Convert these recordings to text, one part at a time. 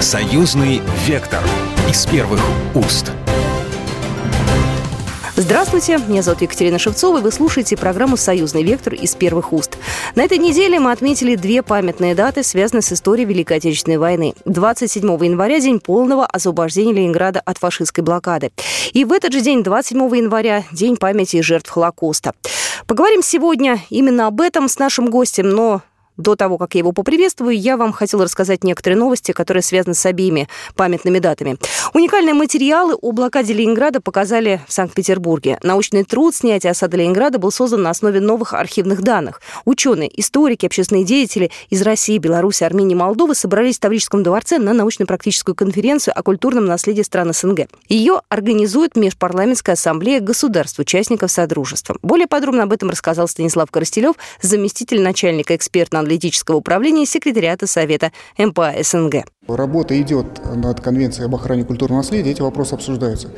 Союзный вектор из первых уст. Здравствуйте, меня зовут Екатерина Шевцова, и вы слушаете программу «Союзный вектор» из первых уст. На этой неделе мы отметили две памятные даты, связанные с историей Великой Отечественной войны. 27 января – день полного освобождения Ленинграда от фашистской блокады. И в этот же день, 27 января, день памяти жертв Холокоста. Поговорим сегодня именно об этом с нашим гостем, но до того, как я его поприветствую, я вам хотела рассказать некоторые новости, которые связаны с обеими памятными датами. Уникальные материалы о блокаде Ленинграда показали в Санкт-Петербурге. Научный труд снятия осады Ленинграда был создан на основе новых архивных данных. Ученые, историки, общественные деятели из России, Беларуси, Армении Молдовы собрались в Таврическом дворце на научно-практическую конференцию о культурном наследии стран СНГ. Ее организует Межпарламентская ассамблея государств-участников Содружества. Более подробно об этом рассказал Станислав Коростелев, заместитель начальника экспертно аналитического управления секретариата Совета МПА СНГ. Работа идет над Конвенцией об охране культурного наследия, эти вопросы обсуждаются.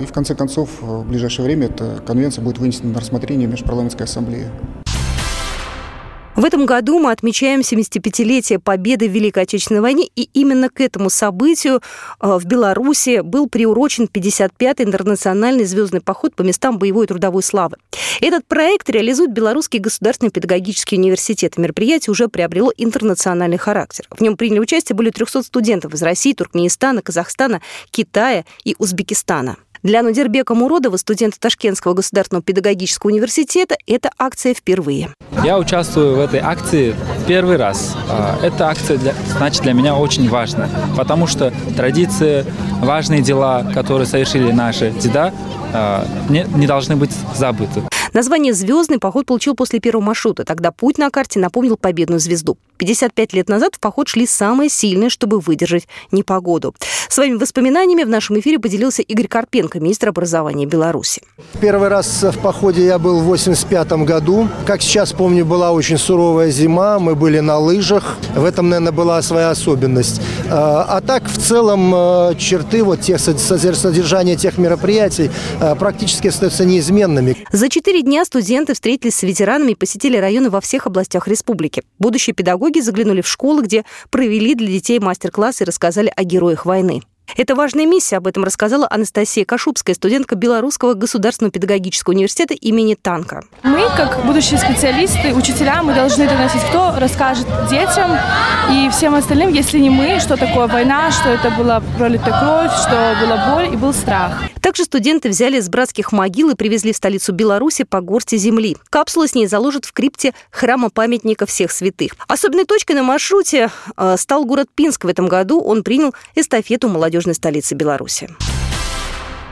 И в конце концов, в ближайшее время эта конвенция будет вынесена на рассмотрение Межпарламентской ассамблеи. В этом году мы отмечаем 75-летие победы в Великой Отечественной войне, и именно к этому событию э, в Беларуси был приурочен 55-й интернациональный звездный поход по местам боевой и трудовой славы. Этот проект реализует Белорусский государственный педагогический университет. Мероприятие уже приобрело интернациональный характер. В нем приняли участие более 300 студентов из России, Туркменистана, Казахстана, Китая и Узбекистана. Для Нудербека Муродова, студента Ташкентского государственного педагогического университета, эта акция впервые. Я участвую в этой акции первый раз. А, эта акция, для, значит, для меня очень важна, потому что традиции, важные дела, которые совершили наши деда, а, не, не должны быть забыты. Название «Звездный» поход получил после первого маршрута. Тогда путь на карте напомнил победную звезду. 55 лет назад в поход шли самые сильные, чтобы выдержать непогоду. Своими воспоминаниями в нашем эфире поделился Игорь Карпенко, министр образования Беларуси. Первый раз в походе я был в 85 году. Как сейчас помню, была очень суровая зима, мы были на лыжах. В этом, наверное, была своя особенность. А, а так, в целом, э, черты вот тех содержания тех мероприятий э, практически остаются неизменными. За четыре дня студенты встретились с ветеранами и посетили районы во всех областях республики. Будущие педагоги заглянули в школы, где провели для детей мастер-класс и рассказали о героях войны. Это важная миссия, об этом рассказала Анастасия Кашубская, студентка Белорусского государственного педагогического университета имени Танка. Мы, как будущие специалисты, учителя, мы должны доносить, кто расскажет детям и всем остальным, если не мы, что такое война, что это была пролитая кровь, что была боль и был страх. Также студенты взяли из братских могил и привезли в столицу Беларуси по горсти земли. Капсулы с ней заложат в крипте храма памятника всех святых. Особенной точкой на маршруте э, стал город Пинск. В этом году он принял эстафету молодежной столицы Беларуси.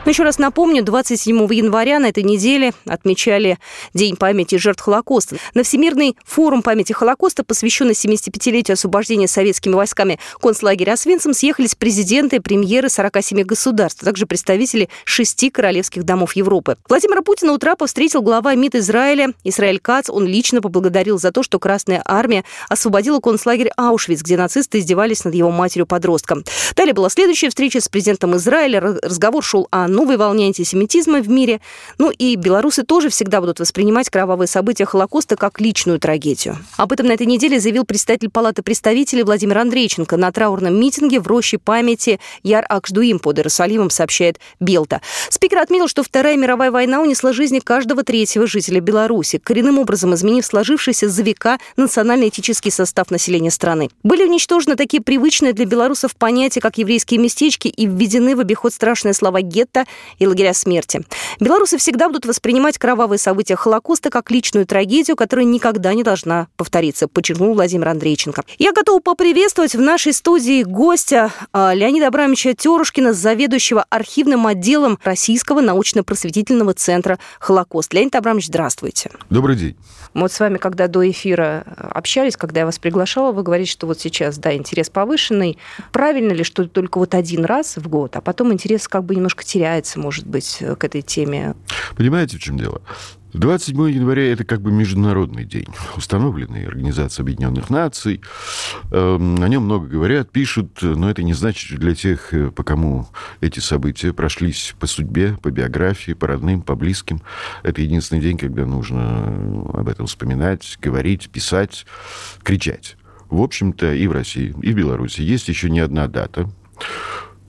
Но еще раз напомню, 27 января на этой неделе отмечали День памяти жертв Холокоста. На Всемирный форум памяти Холокоста, посвященный 75-летию освобождения советскими войсками концлагеря Освенцим, съехались президенты премьеры 47 государств, а также представители шести королевских домов Европы. Владимира Путина у трапа встретил глава МИД Израиля Исраэль Кац. Он лично поблагодарил за то, что Красная Армия освободила концлагерь Аушвиц, где нацисты издевались над его матерью-подростком. Далее была следующая встреча с президентом Израиля. Разговор шел о новой волне антисемитизма в мире. Ну и белорусы тоже всегда будут воспринимать кровавые события Холокоста как личную трагедию. Об этом на этой неделе заявил представитель Палаты представителей Владимир Андрейченко на траурном митинге в роще памяти Яр Акшдуим под Иерусалимом, сообщает Белта. Спикер отметил, что Вторая мировая война унесла жизни каждого третьего жителя Беларуси, коренным образом изменив сложившийся за века национально-этический состав населения страны. Были уничтожены такие привычные для белорусов понятия, как еврейские местечки, и введены в обиход страшные слова гетто и лагеря смерти. Белорусы всегда будут воспринимать кровавые события Холокоста как личную трагедию, которая никогда не должна повториться, подчеркнул Владимир Андрейченко. Я готова поприветствовать в нашей студии гостя а, Леонида Абрамовича Терушкина, заведующего архивным отделом Российского научно-просветительного центра «Холокост». Леонид Абрамович, здравствуйте. Добрый день. Мы вот с вами, когда до эфира общались, когда я вас приглашала, вы говорите, что вот сейчас, да, интерес повышенный. Правильно ли, что только вот один раз в год, а потом интерес как бы немножко теряется? Придирается, может быть, к этой теме? Понимаете, в чем дело? 27 января это как бы международный день, установленный Организацией Объединенных Наций. Эм, о нем много говорят, пишут, но это не значит для тех, э, по кому эти события прошлись по судьбе, по биографии, по родным, по близким. Это единственный день, когда нужно об этом вспоминать, говорить, писать, кричать. в общем-то, и в России, и в Беларуси есть еще не одна дата,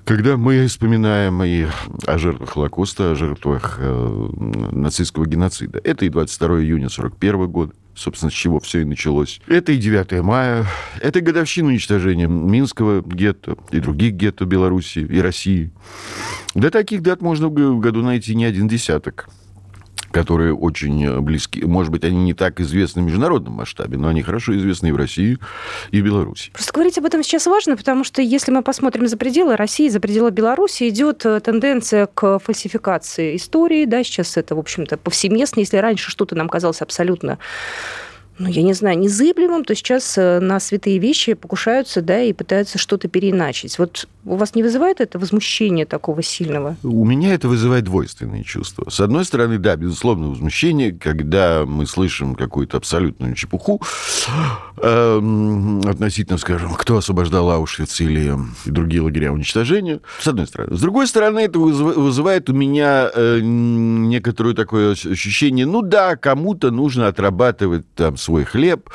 когда мы вспоминаем и о жертвах Холокоста, о жертвах э, нацистского геноцида. Это и 22 июня 1941 года, собственно, с чего все и началось. Это и 9 мая, это годовщина уничтожения Минского гетто и других гетто Беларуси и России. До таких дат можно в году найти не один десяток которые очень близки. Может быть, они не так известны в международном масштабе, но они хорошо известны и в России, и в Беларуси. Просто говорить об этом сейчас важно, потому что если мы посмотрим за пределы России, за пределы Беларуси, идет э, тенденция к фальсификации истории. Да, сейчас это, в общем-то, повсеместно. Если раньше что-то нам казалось абсолютно ну, я не знаю, незыблемым, то сейчас э, на святые вещи покушаются, да, и пытаются что-то переиначить. Вот у вас не вызывает это возмущение такого сильного? У меня это вызывает двойственные чувства. С одной стороны, да, безусловно, возмущение, когда мы слышим какую-то абсолютную чепуху э, относительно, скажем, кто освобождал Аушвиц или другие лагеря уничтожения, с одной стороны. С другой стороны, это вызывает у меня э, некоторое такое ощущение, ну да, кому-то нужно отрабатывать там свой хлеб,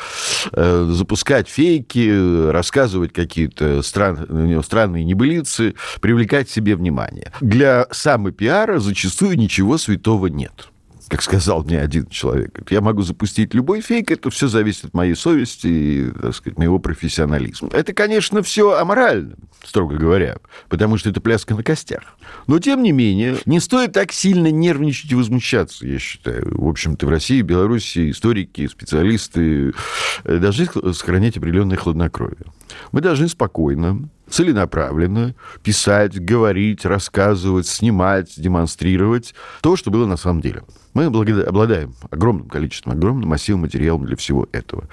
э, запускать фейки, рассказывать какие-то стран, странные небылицы, привлекать себе внимание. Для самопиара зачастую ничего святого нет как сказал мне один человек. Я могу запустить любой фейк, это все зависит от моей совести и, так сказать, моего профессионализма. Это, конечно, все аморально, строго говоря, потому что это пляска на костях. Но, тем не менее, не стоит так сильно нервничать и возмущаться, я считаю. В общем-то, в России, Беларуси историки, специалисты э, должны сохранять определенное хладнокровие. Мы должны спокойно, целенаправленно писать, говорить, рассказывать, снимать, демонстрировать то, что было на самом деле. Мы обладаем огромным количеством, огромным массивом материалов для всего этого.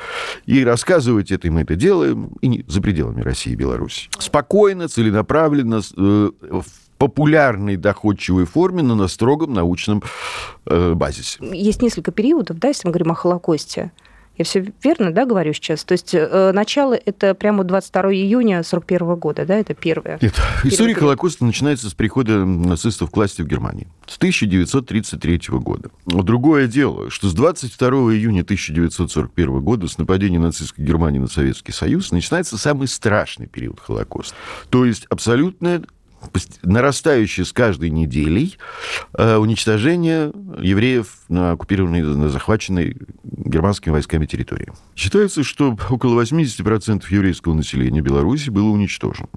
И рассказывать это, и мы это делаем, и не за пределами России и Беларуси. Спокойно, целенаправленно, э, в популярной, доходчивой форме, но на строгом научном э, базисе. Есть несколько периодов, да, если мы говорим о Холокосте. Я все верно, да, говорю сейчас? То есть э, начало это прямо 22 июня 41 года, да, это первое? Нет, история Холокоста начинается с прихода нацистов к власти в Германии с 1933 года. Но другое дело, что с 22 июня 1941 года, с нападения нацистской Германии на Советский Союз, начинается самый страшный период Холокоста. То есть абсолютная нарастающее с каждой неделей э, уничтожение евреев на оккупированной, на захваченной германскими войсками территории. Считается, что около 80% еврейского населения Беларуси было уничтожено.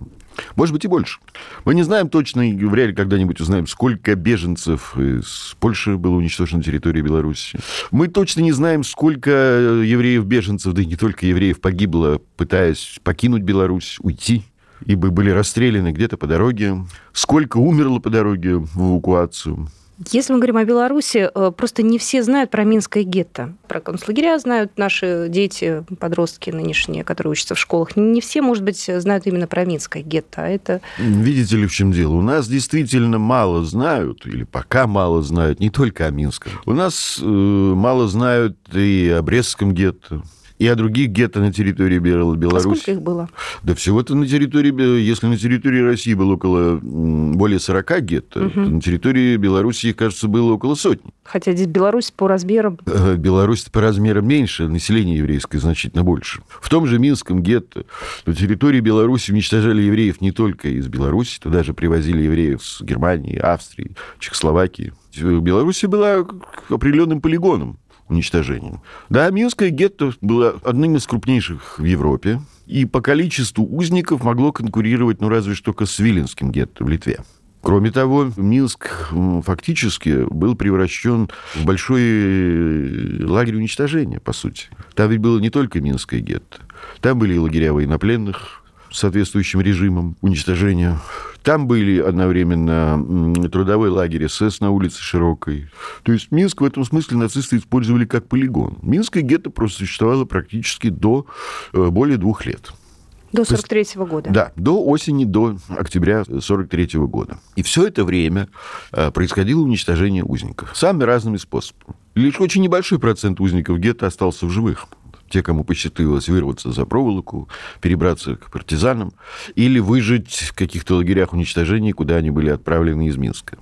Может быть, и больше. Мы не знаем точно, и вряд ли когда-нибудь узнаем, сколько беженцев из Польши было уничтожено на территории Беларуси. Мы точно не знаем, сколько евреев-беженцев, да и не только евреев, погибло, пытаясь покинуть Беларусь, уйти ибо были расстреляны где-то по дороге. Сколько умерло по дороге в эвакуацию. Если мы говорим о Беларуси, э, просто не все знают про Минское гетто. Про концлагеря знают наши дети, подростки нынешние, которые учатся в школах. Не все, может быть, знают именно про Минское гетто. А это... Видите ли, в чем дело? У нас действительно мало знают, или пока мало знают, не только о Минском. У нас э, мало знают и о Брестском гетто, и о других гетто на территории Беларуси. А сколько их было? Да всего-то на территории, если на территории России было около более 40 гетто, угу. то на территории Беларуси, кажется, было около сотни. Хотя здесь Беларусь по размерам... Э, Беларусь по размерам меньше, население еврейское значительно больше. В том же Минском гетто на территории Беларуси уничтожали евреев не только из Беларуси, туда даже привозили евреев с Германии, Австрии, Чехословакии. Беларусь была определенным полигоном уничтожением. Да, Минское гетто было одним из крупнейших в Европе, и по количеству узников могло конкурировать, ну, разве что с Виленским гетто в Литве. Кроме того, Минск фактически был превращен в большой э, лагерь уничтожения, по сути. Там ведь было не только Минское гетто. Там были и лагеря военнопленных соответствующим режимом уничтожения там были одновременно трудовой лагерь СС на улице Широкой. То есть Минск в этом смысле нацисты использовали как полигон. Минское гетто просто существовало практически до э, более двух лет. До 43 -го года. Да, до осени, до октября 43 -го года. И все это время э, происходило уничтожение узников самыми разными способами. Лишь очень небольшой процент узников гетто остался в живых те, кому посчастливилось вырваться за проволоку, перебраться к партизанам, или выжить в каких-то лагерях уничтожения, куда они были отправлены из Минска.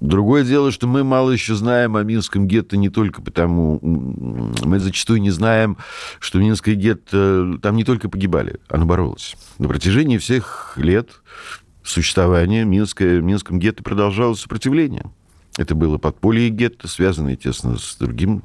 Другое дело, что мы мало еще знаем о Минском гетто не только потому... Мы зачастую не знаем, что Минское гетто там не только погибали, оно боролось. На протяжении всех лет существования Минское, Минском гетто продолжалось сопротивление. Это было подполье гетто, связанное тесно с другим,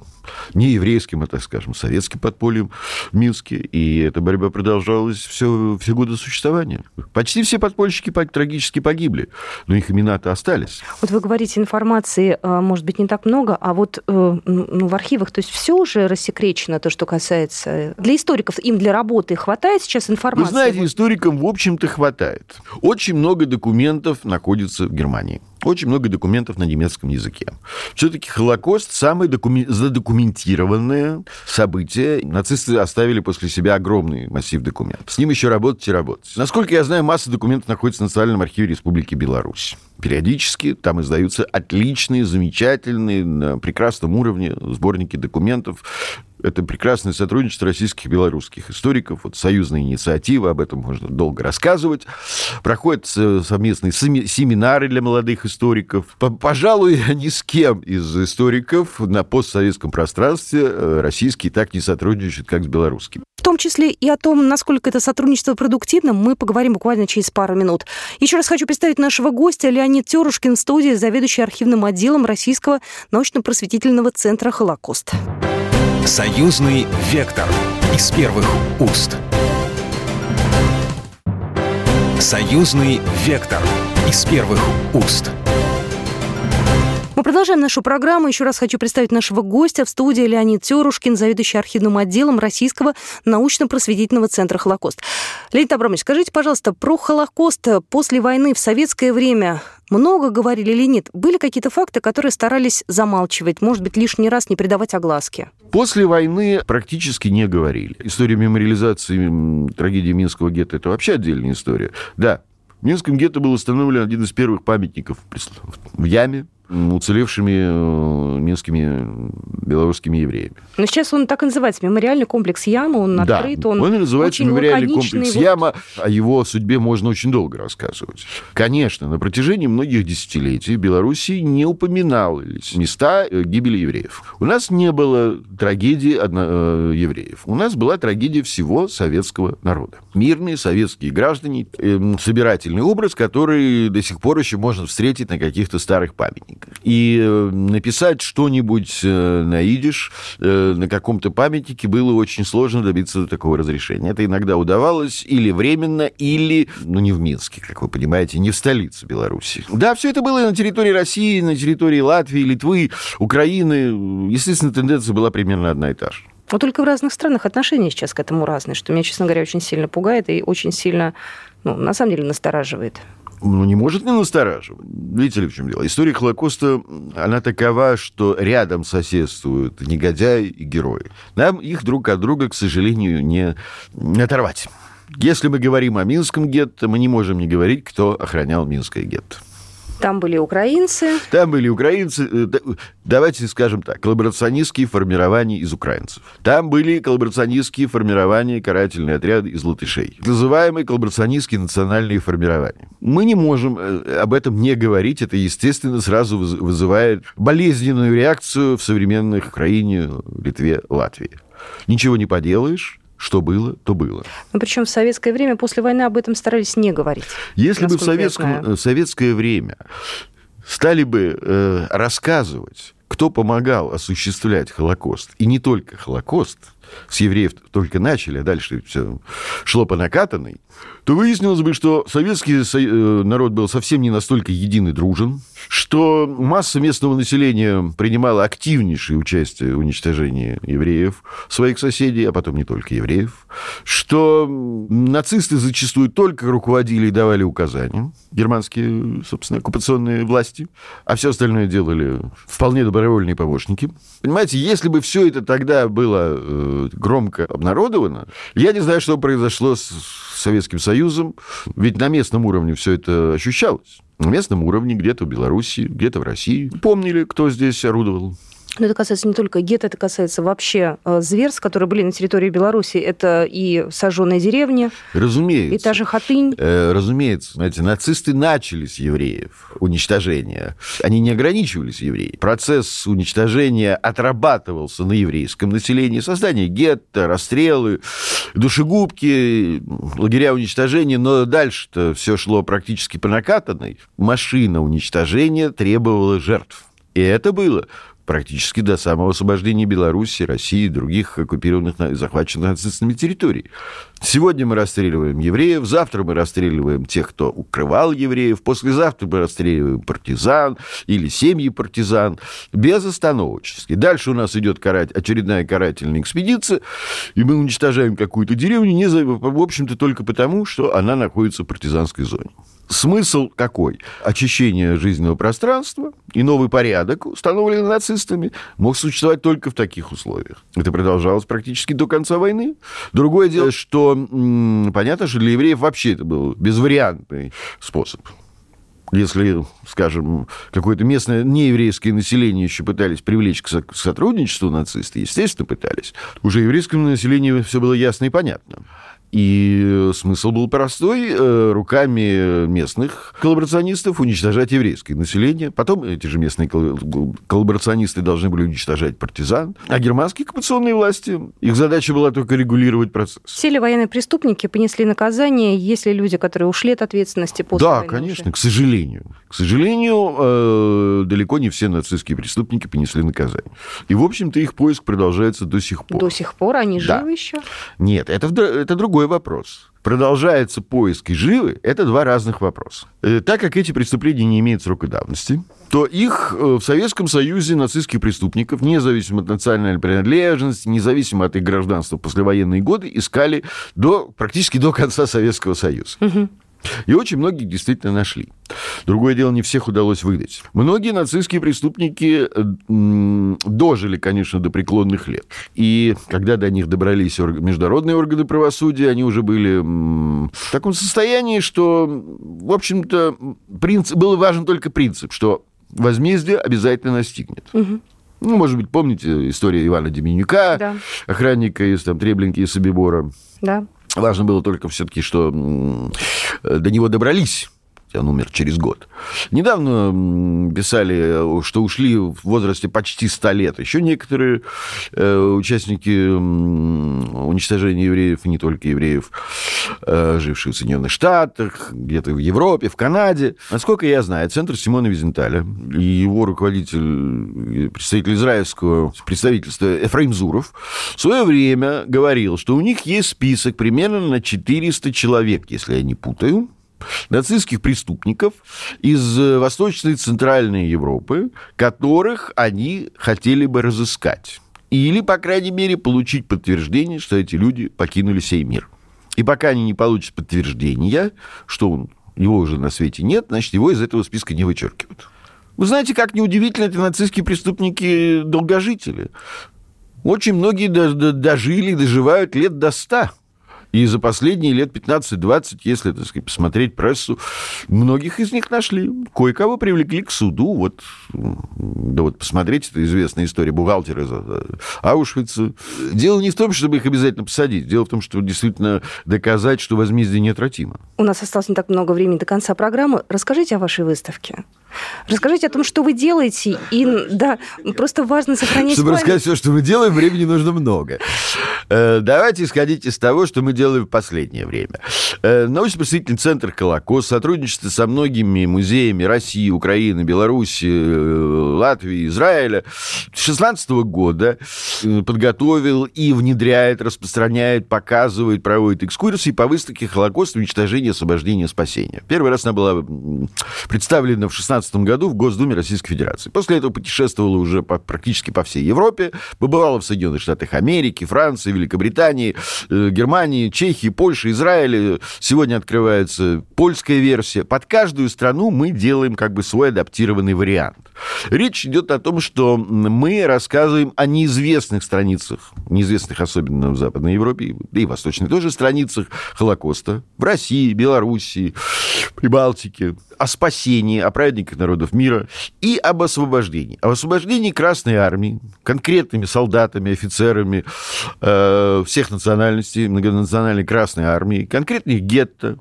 не еврейским, а, так скажем, советским подпольем в Минске. И эта борьба продолжалась все, все годы существования. Почти все подпольщики трагически погибли, но их имена-то остались. Вот вы говорите, информации, э, может быть, не так много, а вот э, ну, в архивах, то есть все уже рассекречено, то, что касается... Для историков, им для работы хватает сейчас информации? Вы знаете, историкам, в общем-то, хватает. Очень много документов находится в Германии. Очень много документов на немецком языке. Все-таки Холокост самое докумен... задокументированное событие. Нацисты оставили после себя огромный массив документов. С ним еще работать и работать. Насколько я знаю, масса документов находится в Национальном архиве Республики Беларусь. Периодически там издаются отличные, замечательные, на прекрасном уровне сборники документов. Это прекрасное сотрудничество российских и белорусских историков. Вот союзная инициатива, об этом можно долго рассказывать. Проходят совместные семинары для молодых историков. Пожалуй, ни с кем из историков на постсоветском пространстве э, российские так не сотрудничают, как с белорусскими. В том числе и о том, насколько это сотрудничество продуктивно, мы поговорим буквально через пару минут. Еще раз хочу представить нашего гостя Леонид Терушкин студии, заведующий архивным отделом Российского научно-просветительного центра «Холокост». Союзный вектор из первых уст. Союзный вектор из первых уст. Мы продолжаем нашу программу. Еще раз хочу представить нашего гостя в студии Леонид Терушкин, заведующий архивным отделом Российского научно-просветительного центра «Холокост». Леонид Абрамович, скажите, пожалуйста, про Холокост после войны в советское время много говорили или нет? Были какие-то факты, которые старались замалчивать, может быть, лишний раз не придавать огласке? После войны практически не говорили. История мемориализации трагедии Минского гетто – это вообще отдельная история. Да, в Минском гетто был установлен один из первых памятников в яме, уцелевшими э, минскими белорусскими евреями. Но сейчас он так и называется, мемориальный комплекс Яма, он да, открыт, он он называется очень мемориальный комплекс вот... Яма, о его судьбе можно очень долго рассказывать. Конечно, на протяжении многих десятилетий в Беларуси не упоминалось места э, гибели евреев. У нас не было трагедии одно... Э, евреев, у нас была трагедия всего советского народа. Мирные советские граждане, собирательный образ, который до сих пор еще можно встретить на каких-то старых памятниках. И э, написать что-нибудь э, на идиш э, на каком-то памятнике было очень сложно добиться такого разрешения. Это иногда удавалось или временно, или, ну, не в Минске, как вы понимаете, не в столице Беларуси. Да, все это было на территории России, на территории Латвии, Литвы, Украины. Естественно, тенденция была примерно одна и та же. Но только в разных странах отношения сейчас к этому разные, что меня, честно говоря, очень сильно пугает и очень сильно, ну, на самом деле, настораживает ну, не может не настораживать. Видите ли, в чем дело? История Холокоста, она такова, что рядом соседствуют негодяи и герои. Нам их друг от друга, к сожалению, не, не оторвать. Если мы говорим о Минском гетто, мы не можем не говорить, кто охранял Минское гетто. Там были украинцы. Там были украинцы. Э, давайте скажем так, коллаборационистские формирования из украинцев. Там были коллаборационистские формирования, карательные отряды из латышей. Называемые коллаборационистские национальные формирования. Мы не можем э, об этом не говорить. Это, естественно, сразу вызывает болезненную реакцию в современных Украине, Литве, Латвии. Ничего не поделаешь что было, то было. Но причем в советское время после войны об этом старались не говорить. Если бы в советском, э, советское время стали бы э, рассказывать, кто помогал осуществлять Холокост, и не только Холокост, с евреев только начали, а дальше все шло по накатанной, то выяснилось бы, что советский э, народ был совсем не настолько един и дружен, что масса местного населения принимала активнейшее участие в уничтожении евреев, своих соседей, а потом не только евреев, что нацисты зачастую только руководили и давали указания, германские, собственно, оккупационные власти, а все остальное делали вполне добровольные помощники. Понимаете, если бы все это тогда было э, громко обнародовано, я не знаю, что произошло с Советским Союзом, ведь на местном уровне все это ощущалось на местном уровне, где-то в Беларуси, где-то в России. Помнили, кто здесь орудовал. Но это касается не только гетто, это касается вообще э, зверств, которые были на территории Беларуси. Это и сожженные деревни, Разумеется. и та же Хатынь. Э, Разумеется, знаете, нацисты начали с евреев уничтожение. Они не ограничивались евреями. Процесс уничтожения отрабатывался на еврейском населении. Создание гетто, расстрелы, душегубки, лагеря уничтожения. Но дальше-то все шло практически по накатанной. Машина уничтожения требовала жертв. И это было практически до самого освобождения Беларуси, России и других оккупированных, захваченных нацистами территорий. Сегодня мы расстреливаем евреев, завтра мы расстреливаем тех, кто укрывал евреев, послезавтра мы расстреливаем партизан или семьи партизан, безостановочно. Дальше у нас идет карать, очередная карательная экспедиция, и мы уничтожаем какую-то деревню, не в общем-то, только потому, что она находится в партизанской зоне. Смысл какой? Очищение жизненного пространства и новый порядок, установленный нацистами, мог существовать только в таких условиях. Это продолжалось практически до конца войны. Другое дело, что м, понятно, что для евреев вообще это был безвариантный способ. Если, скажем, какое-то местное нееврейское население еще пытались привлечь к сотрудничеству нацисты, естественно, пытались, уже еврейскому населению все было ясно и понятно. И смысл был простой э, – руками местных коллаборационистов уничтожать еврейское население. Потом эти же местные кол- коллаборационисты должны были уничтожать партизан. А германские оккупационные власти, их задача была только регулировать процесс. Все ли военные преступники понесли наказание? Есть ли люди, которые ушли от ответственности после Да, войны конечно, уже? к сожалению. К сожалению, э, далеко не все нацистские преступники понесли наказание. И, в общем-то, их поиск продолжается до сих пор. До сих пор они Да. живы еще? Нет, это, это вопрос. Продолжается поиск и живы – это два разных вопроса. Э, Так как эти преступления не имеют срока давности, то их э, в Советском Союзе нацистских преступников, независимо от национальной принадлежности, независимо от их гражданства послевоенные годы, искали до, практически до конца Советского Союза. И очень многие действительно нашли. Другое дело, не всех удалось выдать. Многие нацистские преступники э, дожили, конечно, до преклонных лет. И когда до них добрались международные органы правосудия, они уже были в таком состоянии, что, в общем-то, принцип, был важен только принцип, что возмездие обязательно настигнет. Ну, может быть, помните историю Ивана Деменюка, Да. охранника из там, Треблинки и Собибора. Да. Важно было только все-таки, что до него добрались. Он умер через год. Недавно писали, что ушли в возрасте почти 100 лет. Еще некоторые э, участники уничтожения евреев, не только евреев, э, жившие в Соединенных Штатах, где-то в Европе, в Канаде. Насколько я знаю, центр Симона Визенталя и его руководитель, представитель израильского представительства Эфраим Зуров в свое время говорил, что у них есть список примерно на 400 человек, если я не путаю, нацистских преступников из э, Восточной и Центральной Европы, которых они хотели бы разыскать. Или, по крайней мере, получить подтверждение, что эти люди покинули сей мир. И пока они не получат подтверждения, что он, его уже на свете нет, значит, его из этого списка не вычеркивают. Вы знаете, как неудивительно, эти нацистские преступники долгожители. Очень многие до- до- дожили, доживают лет до ста. И за последние лет 15-20, если, так сказать, посмотреть прессу, многих из них нашли. Кое-кого привлекли к суду. Вот, да вот посмотрите, это известная история бухгалтера из э, Аушвица. Дело не в том, чтобы их обязательно посадить. Дело в том, что действительно доказать, что возмездие неотвратимо. У нас осталось не так много времени до конца программы. Расскажите о вашей выставке. Расскажите о том, что вы делаете. И, да, просто важно сохранить Чтобы память. рассказать все, что мы делаем, времени нужно много. Э, Давайте исходить из того, что мы делаем в последнее время. Э, Научно-просветительный центр «Колокос» сотрудничает со многими музеями России, Украины, Беларуси, э, Латвии, Израиля. С 2016 года э, подготовил и внедряет, распространяет, показывает, проводит экскурсии по выставке «Холокост. Уничтожение, освобождение, спасение». Первый раз она была представлена в 2016 году в Госдуме Российской Федерации. После этого путешествовала уже по- практически по всей Европе, побывала в Соединенных Штатах Америки, Франции, Великобритании, Германии, Германии, Чехии, Польши, Израиля. Сегодня открывается польская версия. Под каждую страну мы делаем как бы свой адаптированный вариант. Речь идет о том, что мы рассказываем о неизвестных страницах, неизвестных особенно в Западной Европе, и Восточной тоже страницах Холокоста, в России, Белоруссии, Прибалтике, о спасении, о праведниках народов мира и об освобождении. Об освобождении Красной Армии конкретными солдатами, офицерами э, всех национальностей, многонациональной Красной Армии, конкретных гетто,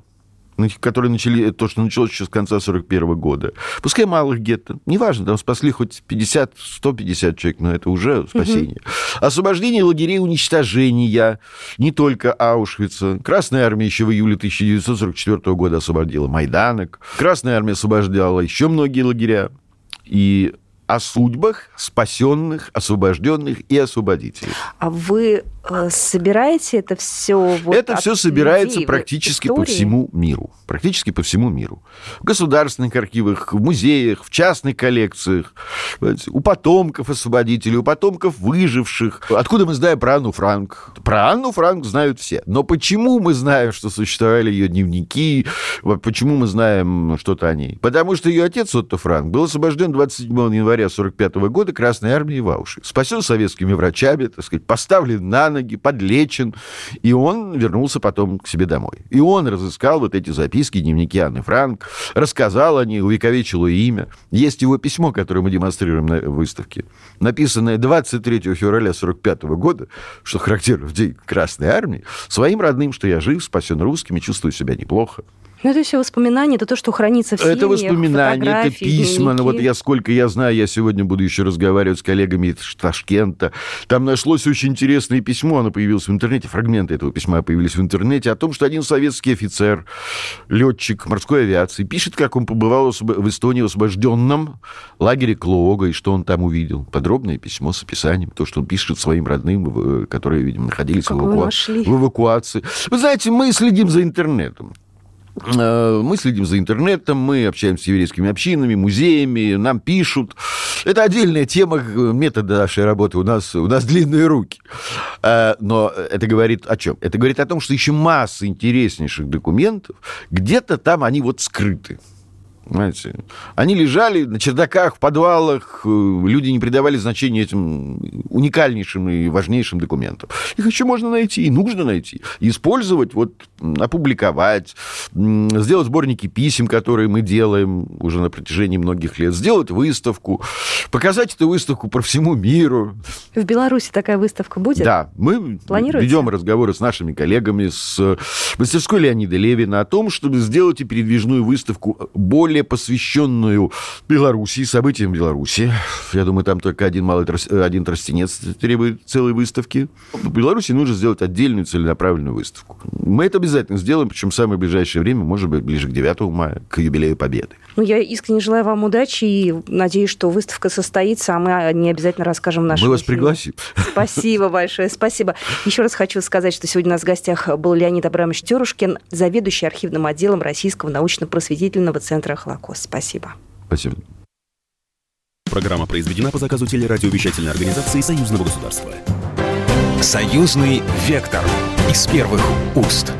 которые начали, то, что началось еще с конца 41 года. Пускай малых гетто, неважно, там спасли хоть 50, 150 человек, но это уже спасение. Угу. Освобождение лагерей уничтожения, не только Аушвица. Красная армия еще в июле 1944 года освободила Майданок. Красная армия освобождала еще многие лагеря. И о судьбах спасенных, освобожденных и освободителей. А вы собираете это все? Вот это все собирается людей, практически по всему миру. Практически по всему миру. В государственных архивах, в музеях, в частных коллекциях, у потомков освободителей, у потомков выживших. Откуда мы знаем про Анну Франк? Про Анну Франк знают все. Но почему мы знаем, что существовали ее дневники? Почему мы знаем что-то о ней? Потому что ее отец Отто Франк был освобожден 27 января января 1945 года Красной Армии в Ауши. Спасен советскими врачами, так сказать, поставлен на ноги, подлечен, и он вернулся потом к себе домой. И он разыскал вот эти записки, дневники Анны Франк, рассказал о ней, увековечил ее имя. Есть его письмо, которое мы демонстрируем на выставке, написанное 23 февраля 1945 года, что характерно в день Красной Армии, своим родным, что я жив, спасен русскими, чувствую себя неплохо. Ну, это все воспоминания, это то, что хранится в семьях, Это воспоминания, это письма. Ну, вот я, сколько я знаю, я сегодня буду еще разговаривать с коллегами из Ташкента. Там нашлось очень интересное письмо, оно появилось в интернете, фрагменты этого письма появились в интернете, о том, что один советский офицер, летчик морской авиации, пишет, как он побывал в Эстонии в освобожденном лагере Клоога, и что он там увидел. Подробное письмо с описанием, то, что он пишет своим родным, которые, видимо, находились в, эваку... в эвакуации. Вы знаете, мы следим за интернетом. Э, мы следим за интернетом, мы общаемся с еврейскими общинами, музеями, нам пишут. Это отдельная тема метода нашей работы. У нас, у нас длинные руки. Э, но это говорит о чем? Это говорит о том, что еще масса интереснейших документов, где-то там они вот скрыты. Понимаете? Они лежали на чердаках, в подвалах, э, люди не придавали значения этим уникальнейшим и важнейшим документам. Их еще можно найти, и нужно найти, использовать, вот, опубликовать, сделать сборники писем, которые мы делаем уже на протяжении многих лет, сделать выставку, показать эту выставку по всему миру. В Беларуси такая выставка будет? Да, мы ведем разговоры с нашими коллегами, с мастерской Леонида Левина о том, чтобы сделать и передвижную выставку более более посвященную Белоруссии, событиям Беларуси. Я думаю, там только один малый один тростенец требует целой выставки. В Беларуси нужно сделать отдельную целенаправленную выставку. Мы это обязательно сделаем, причем в самое ближайшее время, может быть, ближе к 9 мая, к юбилею Победы. Ну, я искренне желаю вам удачи и надеюсь, что выставка состоится, а мы не обязательно расскажем нашим Мы вас пригласим. Спасибо большое, спасибо. Еще раз хочу сказать, что сегодня у нас в гостях был Леонид Абрамович Терушкин, заведующий архивным отделом Российского научно-просветительного центра «Холокост». Спасибо. Спасибо. Программа произведена по заказу телерадиовещательной организации Союзного государства. Союзный вектор из первых уст.